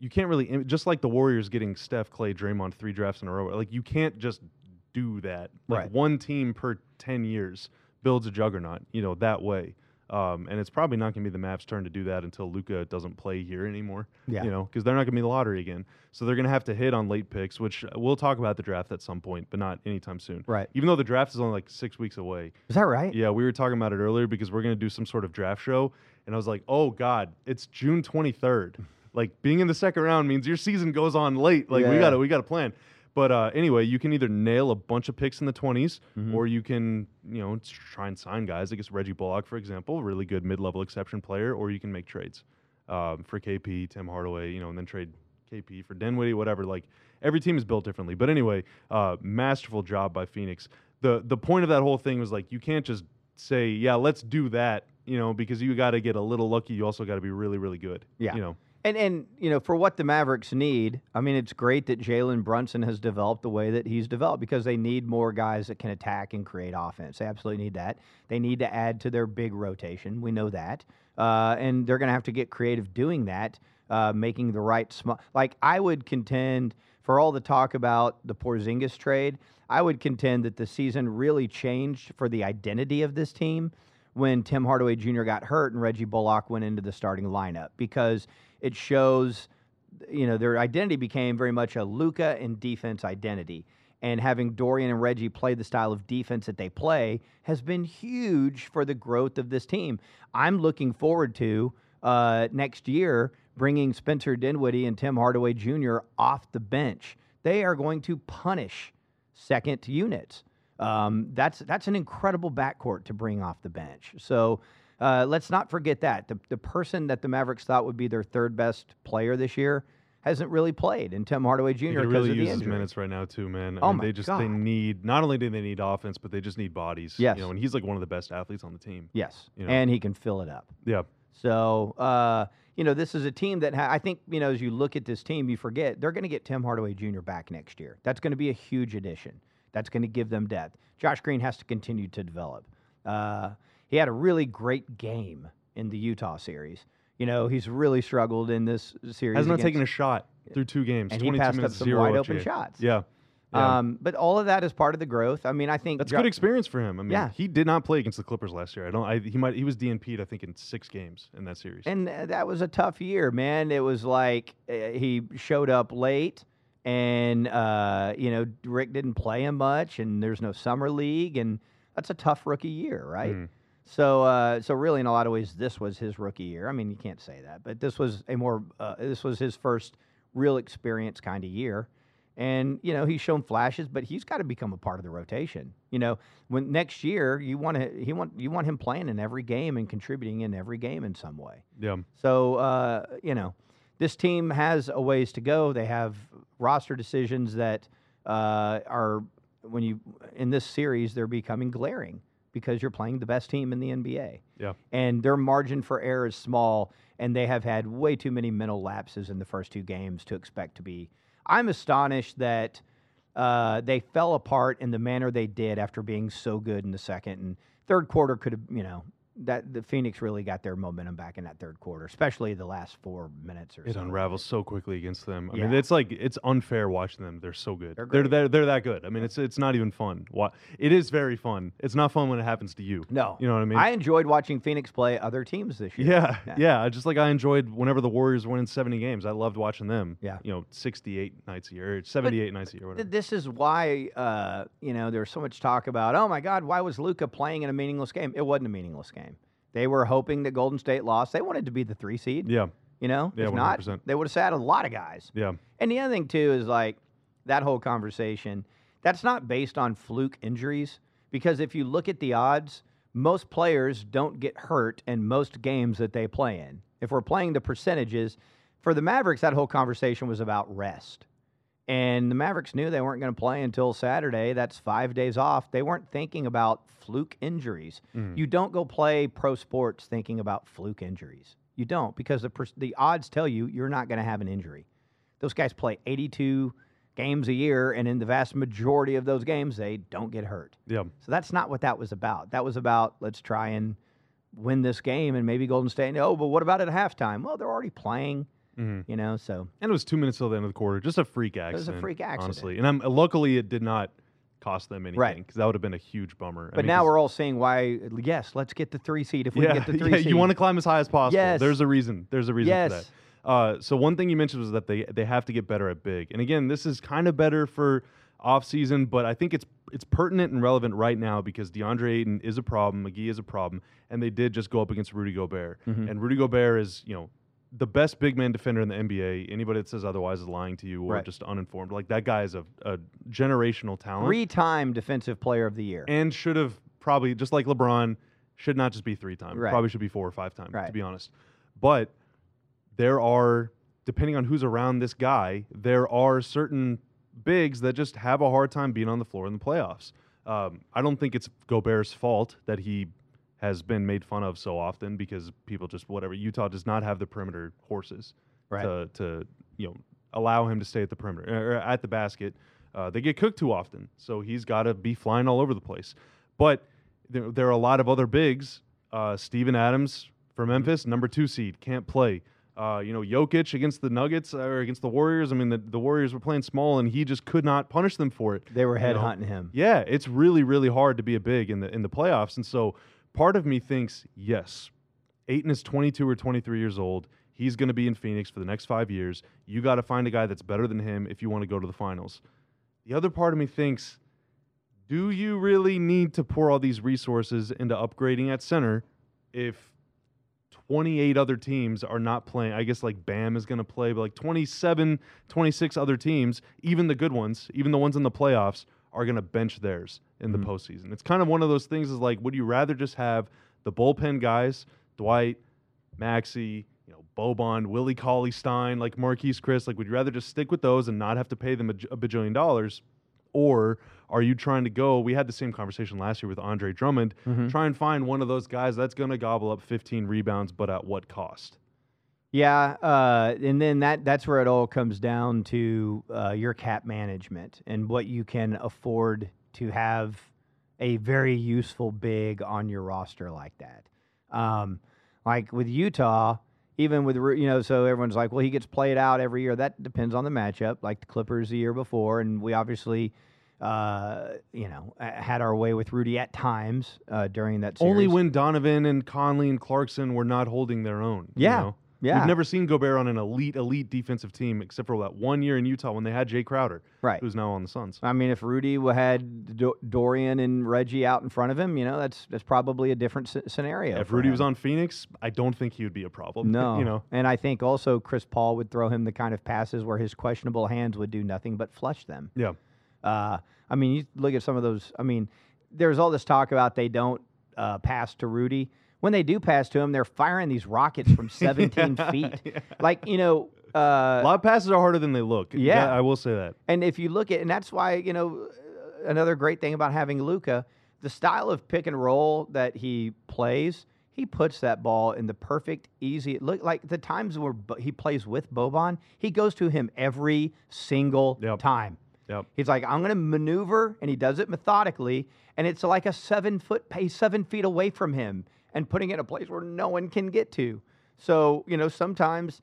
A: you can't really just like the Warriors getting Steph, Klay, Draymond three drafts in a row. Like you can't just do that. Like
B: Right.
A: one team per ten years builds a juggernaut. You know that way. Um, and it's probably not going to be the Mavs' turn to do that until Luka doesn't play here anymore.
B: Yeah.
A: You know, because they're not going to be the lottery again. So they're going to have to hit on late picks, which we'll talk about the draft at some point, but not anytime soon.
B: Right.
A: Even though the draft is only like six weeks away.
B: Is that right?
A: Yeah, we were talking about it earlier because we're going to do some sort of draft show. And I was like, oh, God, it's June 23rd. Like being in the second round means your season goes on late. Like we got to we got to plan. But uh, anyway, you can either nail a bunch of picks in the 20s
B: Mm-hmm.
A: or you can, you know, try and sign guys. I guess Reggie Bullock, for example, really good mid-level exception player, or you can make trades um, for KP, Tim Hardaway, you know, and then trade KP for Dinwiddie, whatever. Like every team is built differently. But anyway, uh, masterful job by Phoenix. The the point of that whole thing was like you can't just say, yeah, let's do that, you know, because you got to get a little lucky. You also got to be really, really good.
B: Yeah.
A: You know.
B: And and you know, for what the Mavericks need, I mean, it's great that Jalen Brunson has developed the way that he's developed because they need more guys that can attack and create offense. They absolutely need that. They need to add to their big rotation. We know that, uh, and they're going to have to get creative doing that, uh, making the right small. Like I would contend for all the talk about the Porzingis trade, I would contend that the season really changed for the identity of this team when Tim Hardaway Jr. got hurt and Reggie Bullock went into the starting lineup because it shows, you know, their identity became very much a Luka and defense identity. And having Dorian and Reggie play the style of defense that they play has been huge for the growth of this team. I'm looking forward to uh, next year bringing Spencer Dinwiddie and Tim Hardaway Jr. off the bench. They are going to punish second units. Um, that's that's an incredible backcourt to bring off the bench. So uh, let's not forget that the the person that the Mavericks thought would be their third best player this year hasn't really played, and Tim Hardaway Jr.
A: He really
B: of the
A: use his
B: injury.
A: minutes right now too, man. I
B: Oh
A: mean,
B: my
A: they just they need not only do they need offense, but they just need bodies.
B: Yes.
A: You know, and he's like one of the best athletes on the team.
B: Yes,
A: You know.
B: and he can fill it up.
A: Yeah.
B: So, uh, you know, this is a team that ha- I think, you know, as you look at this team, you forget they're going to get Tim Hardaway Jr. back next year. That's going to be a huge addition. That's going to give them depth. Josh Green has to continue to develop. Uh, he had a really great game in the Utah series. You know, he's really struggled in this series.
A: Has not
B: against-
A: taken a shot through two games.
B: And he passed up some wide open shots.
A: Yeah. Yeah.
B: Um, but all of that is part of the growth. I mean, I think
A: That's
B: Jo-
A: good experience for him. I mean,
B: Yeah.
A: he did not play against the Clippers last year. I don't. I, he might. He was DNP'd. I think in six games in that series.
B: And uh, that was a tough year, man. It was like uh, he showed up late, and uh, you know Rick didn't play him much, and there's no summer league, and that's a tough rookie year, right?
A: Mm.
B: So, uh, so really, in a lot of ways, this was his rookie year. I mean, you can't say that, but this was a more uh, this was his first real experience kind of year, And you know he's shown flashes, but he's got to become a part of the rotation. You know, when next year you want to he want you want him playing in every game and contributing in every game in some way.
A: Yeah.
B: So uh, you know, this team has a ways to go. They have roster decisions that uh, are when you in this series they're becoming glaring because you're playing the best team in the NBA.
A: Yeah.
B: And their margin for error is small, and they have had way too many mental lapses in the first two games to expect to be. I'm astonished that uh, they fell apart in the manner they did after being so good in the second and third quarter. Could have, you know, that the Phoenix really got their momentum back in that third quarter, especially the last four minutes or
A: It
B: so.
A: unravels so quickly against them. I mean,
B: Yeah.
A: it's like it's unfair watching them. They're so good.
B: They're
A: They're they're, they're that good. I mean, it's it's not even fun. It is very fun. It's not fun when it happens to you.
B: No,
A: You know what I mean?
B: I enjoyed watching Phoenix play other teams this year.
A: Yeah,
B: Yeah.
A: yeah, Just like I enjoyed whenever the Warriors were in 70 games. I loved watching them.
B: Yeah.
A: You know, 68 nights a year, or 78 nights a year, whatever.
B: This is why, uh, you know, there's so much talk about, oh my God, why was Luka playing in a meaningless game? It wasn't a meaningless game. They were hoping that Golden State lost. They wanted to be the three seed.
A: yeah,
B: You know,
A: Yeah,
B: if not,
A: 100%.
B: they would have sat a lot of guys.
A: yeah,
B: And the other thing too is like that whole conversation. That's not based on fluke injuries because if you look at the odds, most players don't get hurt in most games that they play in. If we're playing the percentages, for the Mavericks, that whole conversation was about rest. And the Mavericks knew they weren't going to play until Saturday. That's five days off. They weren't thinking about fluke injuries.
A: Mhm.
B: You don't go play pro sports thinking about fluke injuries. You don't because the the odds tell you you're not going to have an injury. Those guys play 82 games a year, and in the vast majority of those games, they don't get hurt.
A: yeah.
B: So that's not what that was about. That was about let's try and win this game, and maybe Golden State. Oh, but what about at halftime? Well, they're already playing.
A: Hmm
B: You know, so
A: And it was two minutes till the end of the quarter. Just a freak accident.
B: It was a freak accident.
A: honestly. And I'm luckily it did not cost them anything
B: Right.
A: because that would have been a huge bummer. I
B: But
A: mean,
B: now we're all saying why? Yes, let's get the three seed if we
A: yeah,
B: get the three
A: yeah.
B: seed.
A: You want to climb as high as possible.
B: Yes.
A: There's a reason. There's a reason for that.
B: Yes.
A: Uh, so one thing you mentioned was that they they have to get better at big. And again, this is kind of better for off season, but I think it's it's pertinent and relevant right now because DeAndre Ayton is a problem, McGee is a problem, and they did just go up against Rudy Gobert.
B: Mhm.
A: And Rudy Gobert is you know the best big man defender in the NBA. Anybody that says otherwise is lying to you or
B: Right.
A: just uninformed. Like that guy is a, a generational talent
B: Three-time Defensive Player of the Year.
A: and should have probably just like LeBron should not just be three times.
B: Right.
A: Probably should be four or five times to be honest. But there are depending on who's around this guy, there are certain bigs that just have a hard time being on the floor in the playoffs. Um, I don't think it's Gobert's fault that he has been made fun of so often because people just whatever. Utah does not have the perimeter horses
B: Right.
A: to to you know allow him to stay at the perimeter or at the basket. Uh, they get cooked too often, so he's got to be flying all over the place. But there, there are a lot of other bigs. Uh, Steven Adams from Memphis, number two seed, can't play. Uh, you know, Jokic against the Nuggets or against the Warriors. I mean, the, the Warriors were playing small, and he just could not punish them for it.
B: They were
A: you know?
B: headhunting him.
A: Yeah, it's really, really hard to be a big in the in the playoffs, and so part of me thinks yes, Ayton is 22 or 23 years old. He's going to be in Phoenix for the next five years. You got to find a guy that's better than him if you want to go to the finals. The other part of me thinks, do you really need to pour all these resources into upgrading at center if 28 other teams are not playing? I guess like Bam is going to play, but like 27, 26 other teams, even the good ones, even the ones in the playoffs, are going to bench theirs in
B: Mhm.
A: the postseason. It's kind of one of those things is like, would you rather just have the bullpen guys, Dwight, Maxi, you know, Boban, Willie Cauley Stein, like Marquese Chriss, like would you rather just stick with those and not have to pay them a bajillion dollars? Or are you trying to go? We had the same conversation last year with Andre Drummond.
B: Mhm.
A: Try and find one of those guys that's going to gobble up 15 rebounds, but at what cost?
B: Yeah, uh, and then that that's where it all comes down to uh, your cap management and what you can afford to have a very useful big on your roster like that. Um, like with Utah, even with you know, so everyone's like, well, he gets played out every year. That depends on the matchup. Like the Clippers the year before, and we obviously. Uh, you know, had our way with Rudy at times uh, during that series.
A: Only when Donovan and Conley and Clarkson were not holding their own. you
B: Yeah.
A: know?
B: Yeah.
A: We've never seen Gobert on an elite, elite defensive team except for that one year in Utah when they had Jay Crowder,
B: Right.
A: who's now on the Suns.
B: I mean, if Rudy had Do- Dorian and Reggie out in front of him, you know, that's that's probably a different scenario.
A: If Rudy
B: him.
A: was on Phoenix, I don't think he would be a problem.
B: no,
A: you know,
B: and I think also Chris Paul would throw him the kind of passes where his questionable hands would do nothing but flush them.
A: yeah.
B: Uh, I mean, you look at some of those. I mean, there's all this talk about they don't uh, pass to Rudy. When they do pass to him, they're firing these rockets from 17 feet. Like you know,
A: A
B: uh,
A: lot of passes are harder than they look.
B: Yeah.
A: I will say that.
B: and if you look at, and that's why you know, uh, another great thing about having Luka, the style of pick and roll that he plays, he puts that ball in the perfect, easy. Look like the times where he plays with Boban, he goes to him every single
A: Yep.
B: time.
A: Yep.
B: He's like, I'm going to maneuver, and he does it methodically, and it's like a seven foot pace, seven feet away from him, and putting it in a place where no one can get to. So you know, sometimes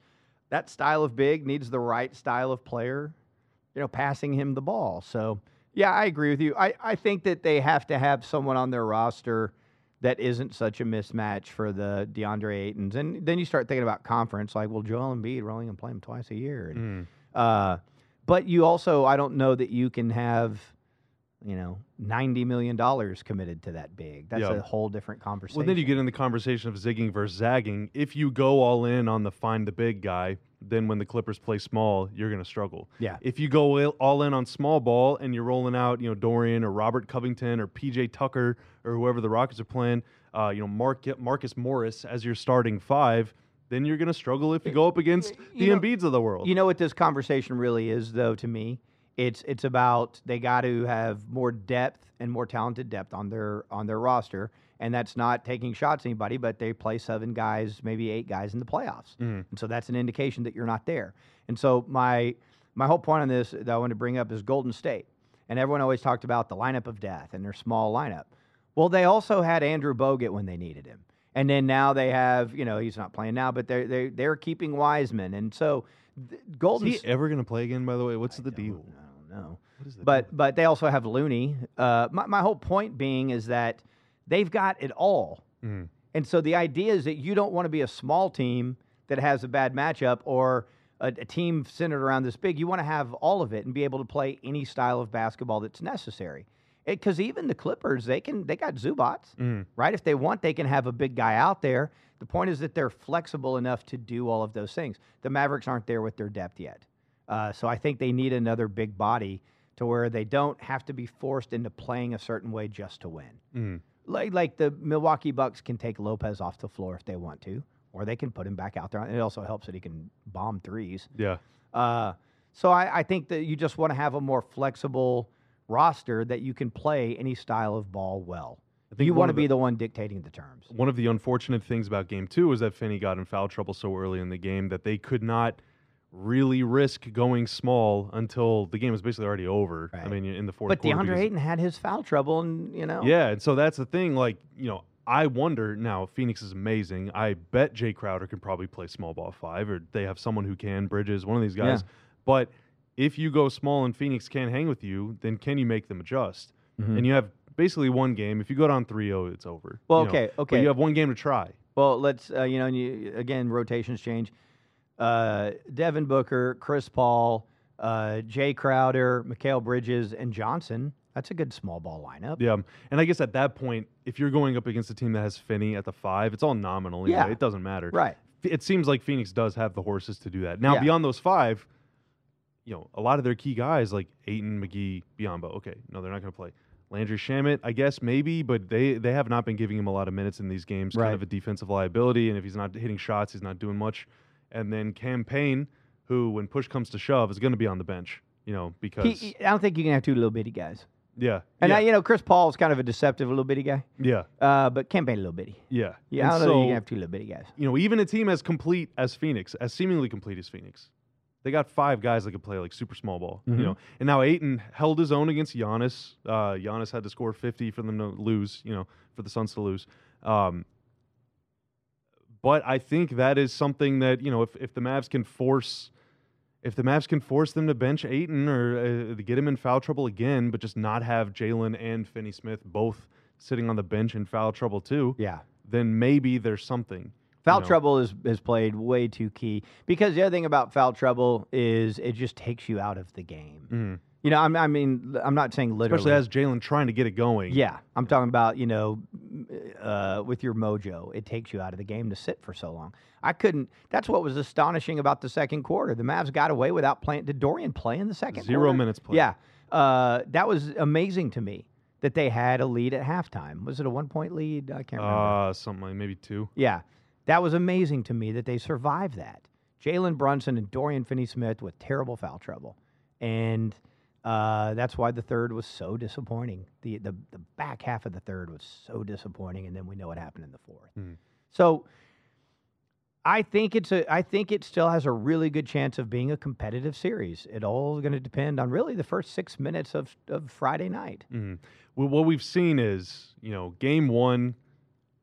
B: that style of big needs the right style of player, you know, passing him the ball. So yeah, I agree with you. I, I think that they have to have someone on their roster that isn't such a mismatch for the DeAndre Aytons. And then you start thinking about conference, like, well, Joel Embiid, we're only going to play him twice a year. And, uh, but you also, I don't know that you can have, you know, ninety million dollars committed to that big. That's
A: Yeah.
B: a whole different conversation.
A: Well, then you get in the conversation of zigging versus zagging. If you go all in on the find the big guy, then when the Clippers play small, you're going to struggle.
B: Yeah.
A: If you go all in on small ball and you're rolling out, you know, Dorian or Robert Covington or PJ Tucker or whoever the Rockets are playing, uh, you know, Mark Marcus Morris as your starting five, then you're going to struggle if you go up against the
B: You know-
A: Embiids of the world.
B: You know what this conversation really is, though, to me? It's it's about they got to have more depth and more talented depth on their on their roster, and that's not taking shots at anybody, but they play seven guys, maybe eight guys in the playoffs,
A: Mhm.
B: and so that's an indication that you're not there. And so my my whole point on this that I want to bring up is Golden State, and everyone always talked about the lineup of death and their small lineup. Well, they also had Andrew Bogut when they needed him. And then now they have, you know, he's not playing now, but they're they're they're keeping Wiseman. And so th- Golden
A: Is he ever going to play again, by the way? What's the deal?
B: I don't know.
A: What is the
B: But but they also have Looney. Uh, my my whole point being is that they've got it all.
A: Mhm.
B: And so the idea is that you don't want to be a small team that has a bad matchup or a, a team centered around this big. You want to have all of it and be able to play any style of basketball that's necessary. Because even the Clippers, they can they got Zubac,
A: Mhm.
B: right? If they want, they can have a big guy out there. The point is that they're flexible enough to do all of those things. The Mavericks aren't there with their depth yet, uh, so I think they need another big body to where they don't have to be forced into playing a certain way just to win
A: Mhm.
B: like like the Milwaukee Bucks can take Lopez off the floor if they want to, or they can put him back out there. And it also helps that he can bomb threes.
A: Yeah.
B: Uh, so I, I think that you just want to have a more flexible roster that you can play any style of ball well. You want to be
A: the-
B: the one dictating the terms.
A: One of the unfortunate things about game two was that Finney got in foul trouble so early in the game that they could not really risk going small until the game was basically already over. I mean, in the fourth
B: But
A: quarter.
B: DeAndre
A: because-
B: Ayton had his foul trouble, and you know,
A: Yeah, and so that's the thing. Like, you know, I wonder now. Phoenix is amazing. I bet Jay Crowder can probably play small ball five, or they have someone who can. Bridges, one of these guys. But if you go small and Phoenix can't hang with you, then can you make them adjust?
B: Mhm.
A: And you have basically one game. If you go down 3-0, it's over.
B: Well,
A: you know.
B: okay,
A: But
B: okay.
A: you have one game to try.
B: Well, let's uh, you know, and you, again, rotations change. Uh, Devin Booker, Chris Paul, uh, Jay Crowder, Mikal Bridges, and Johnson. That's a good small ball lineup.
A: Yeah, and I guess at that point, if you're going up against a team that has Finney at the five, it's all nominal. Anyway.
B: Yeah.
A: it doesn't matter.
B: Right.
A: It seems like Phoenix does have the horses to do that. Now,
B: Yeah.
A: beyond those five, you know, a lot of their key guys like Ayton, McGee, Biyombo. Okay, no, they're not going to play. Landry Shamet, I guess maybe, but they they have not been giving him a lot of minutes in these games.
B: Right.
A: Kind of a defensive liability, and if he's not hitting shots, he's not doing much. And then Cam Payne, who when push comes to shove, is going to be on the bench. You know, because
B: He, I don't think you can have two little bitty guys.
A: yeah,
B: And
A: yeah,
B: I, you know, Chris Paul is kind of a deceptive little bitty guy,
A: yeah,
B: uh, but Cam Payne a little bitty.
A: yeah,
B: Yeah, I don't know that you
A: so-
B: can have two little bitty guys.
A: you know, even a team as complete as Phoenix, as seemingly complete as Phoenix, they got five guys that could play like super small ball. You know, and now Ayton held his own against Giannis. Uh, Giannis had to score 50 for them to lose. You know, for the Suns to lose. Um, but I think that is something that you know, if if the Mavs can force. If the Mavs can force them to bench Ayton or uh, get him in foul trouble again, but just not have Jalen and Finney Smith both sitting on the bench in foul trouble too,
B: Yeah.
A: then maybe there's something.
B: Foul
A: know.
B: trouble is, is played way too key because the other thing about foul trouble is it just takes you out of the game.
A: Mhm.
B: You know, I'm, I mean, I'm not saying literally.
A: Especially as Jalen trying to get it going.
B: Yeah, I'm talking about you know, uh, with your mojo, it takes you out of the game to sit for so long. I couldn't. That's what was astonishing about the second quarter. The Mavs got away without playing. Did Dorian play in the second?
A: Zero
B: quarter?
A: minutes played.
B: Yeah, uh, that was amazing to me that they had a lead at halftime. Was it a one point lead? I can't remember.
A: Uh, something like maybe two.
B: Yeah, that was amazing to me that they survived that. Jalen Brunson and Dorian Finney-Smith with terrible foul trouble, and uh, that's why the third was so disappointing. The, the the back half of the third was so disappointing, and then we know what happened in the 4th
A: Mhm.
B: So I think it's a I think it still has a really good chance of being a competitive series. It all going to depend on really the first six minutes of of Friday night.
A: hmm Well, what we've seen is, you know, game one,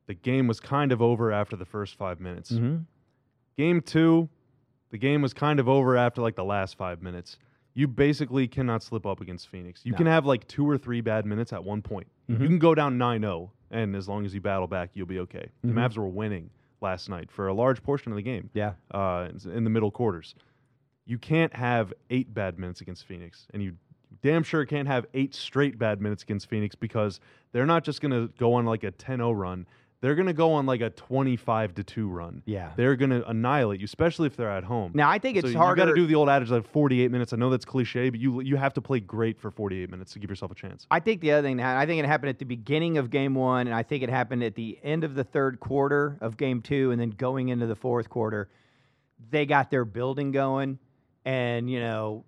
A: the game was kind of over after the first five minutes.
B: Mm-hmm.
A: Game two, the game was kind of over after like the last five minutes. You basically cannot slip up against Phoenix. You
B: No.
A: can have like two or three bad minutes at one point.
B: Mhm.
A: You can go down 9 0, and as long as you battle back, you'll be okay.
B: Mhm.
A: The Mavs were winning last night for a large portion of the game
B: Yeah.
A: uh, in the middle quarters. You can't have eight bad minutes against Phoenix, and you damn sure can't have eight straight bad minutes against Phoenix because they're not just going to go on like a 10-0 run. They're going to go on like a 25 to 2 run.
B: Yeah.
A: They're going to annihilate you, especially if they're at home.
B: Now I think it's
A: so you
B: harder.
A: got to do the old adage like 48 minutes. I know that's cliche, but you you have to play great for 48 minutes to give yourself a chance.
B: I think the other thing, I think it happened at the beginning of game one, and I think it happened at the end of the third quarter of game two, and then going into the fourth quarter. They got their building going, and, you know,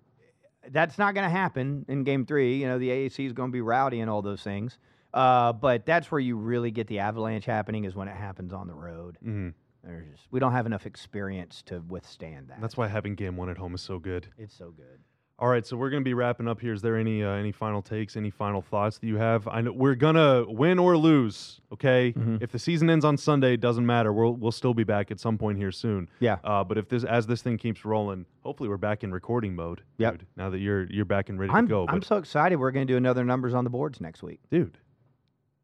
B: that's not going to happen in game three. You know, the AAC is going to be rowdy and all those things. Uh, but that's where you really get the avalanche happening is when it happens on the road.
A: Mhm.
B: There's just, we don't have enough experience to withstand that.
A: That's why having game one at home is so good.
B: it's so good.
A: All right, so we're gonna be wrapping up here. Is there any uh, any final takes, any final thoughts that you have? I know we're gonna win or lose. Okay,
B: Mhm.
A: if the season ends on Sunday, it doesn't matter. We'll we'll still be back at some point here soon.
B: Yeah.
A: Uh, but if this as this thing keeps rolling, hopefully we're back in recording mode.
B: Yep.
A: Dude, now that you're you're back and ready
B: I'm,
A: to go.
B: I'm so excited. We're going to do another numbers on the boards next week.
A: dude,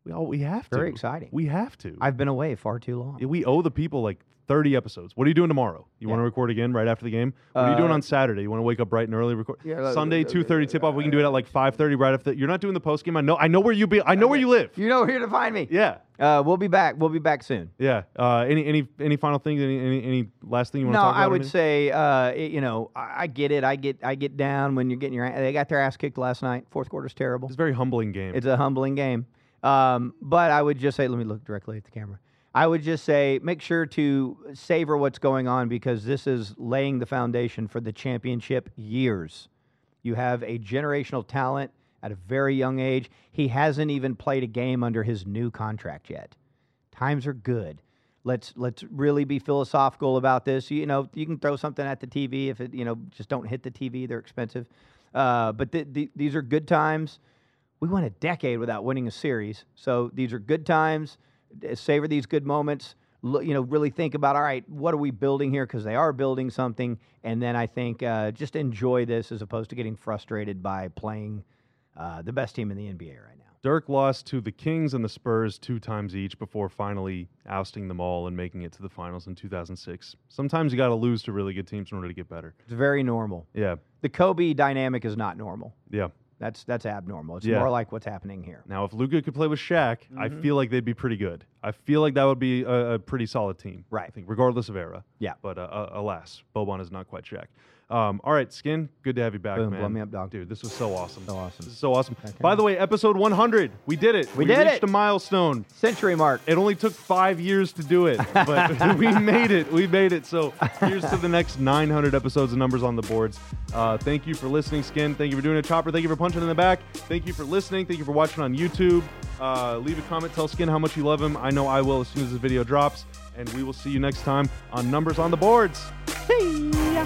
A: we all we have to.
B: Very exciting.
A: We have to.
B: I've been away far too long.
A: we owe the people like 30 episodes. What are you doing tomorrow? You want to record again right after the game? What are you doing
B: Uh,
A: on Saturday? You want to wake up bright and early record?
B: Yeah, uh,
A: Sunday
B: uh,
A: 2:30 tip off. We can do it at like 5:30 right after. The, you're not doing the post game. I know. I know where you be. I know where you live.
B: You know where to find me.
A: Yeah.
B: Uh, we'll be back. We'll be back soon.
A: Yeah. Uh, any any any final things? Any any, any last thing you want
B: No,
A: to talk about?
B: I would say, uh, it- you know, I, I get it. I get, I get down when you're getting your. They got their ass kicked last night. Fourth quarter's terrible.
A: it's a very humbling game.
B: It's a humbling game. Um, but I would just say, let me look directly at the camera. I would just say, make sure to savor what's going on because this is laying the foundation for the championship years. You have a generational talent at a very young age. He hasn't even played a game under his new contract yet. Times are good. Let's let's really be philosophical about this. You know, you can throw something at the TV if it, you know, just don't hit the TV. They're expensive. Uh, but th- th- these are good times we went a decade without winning a series. So these are good times. Savor these good moments. You know, really think about all right, what are we building here? Because they are building something. And then I think uh, just enjoy this as opposed to getting frustrated by playing uh, the best team in the NBA right now.
A: Dirk lost to the Kings and the Spurs two times each before finally ousting them all and making it to the finals in 2006. Sometimes you got to lose to really good teams in order to get better.
B: It's very normal.
A: Yeah.
B: The Kobe dynamic is not normal.
A: Yeah.
B: That's that's abnormal. It's
A: Yeah.
B: more like what's happening here.
A: Now, if Luka could play with Shaq, I
B: Mm-hmm.
A: feel like they'd be pretty good. I feel like that would be a, a pretty solid team.
B: Right.
A: I think, regardless of era.
B: Yeah.
A: But uh, uh, alas, Boban is not quite Shaq. Um, all right, Skin, good to have you back,
B: Boom,
A: man.
B: blow me up, dog.
A: Dude, this was so awesome.
B: So awesome.
A: This is so awesome.
B: Okay.
A: By the way, episode 100, we did it.
B: We did
A: reached
B: it.
A: a milestone.
B: Century mark.
A: It only took five years to do it, but we made it. We made it. So here's to the next 900 episodes of Numbers on the Boards. Uh, thank you for listening, Skin. Thank you for doing it, Chopper. Thank you for punching in the back. Thank you for listening. Thank you for watching on YouTube. Uh, leave a comment. Tell Skin how much you love him. I know I will as soon as this video drops. And we will see you next time on Numbers on the Boards.
B: See ya.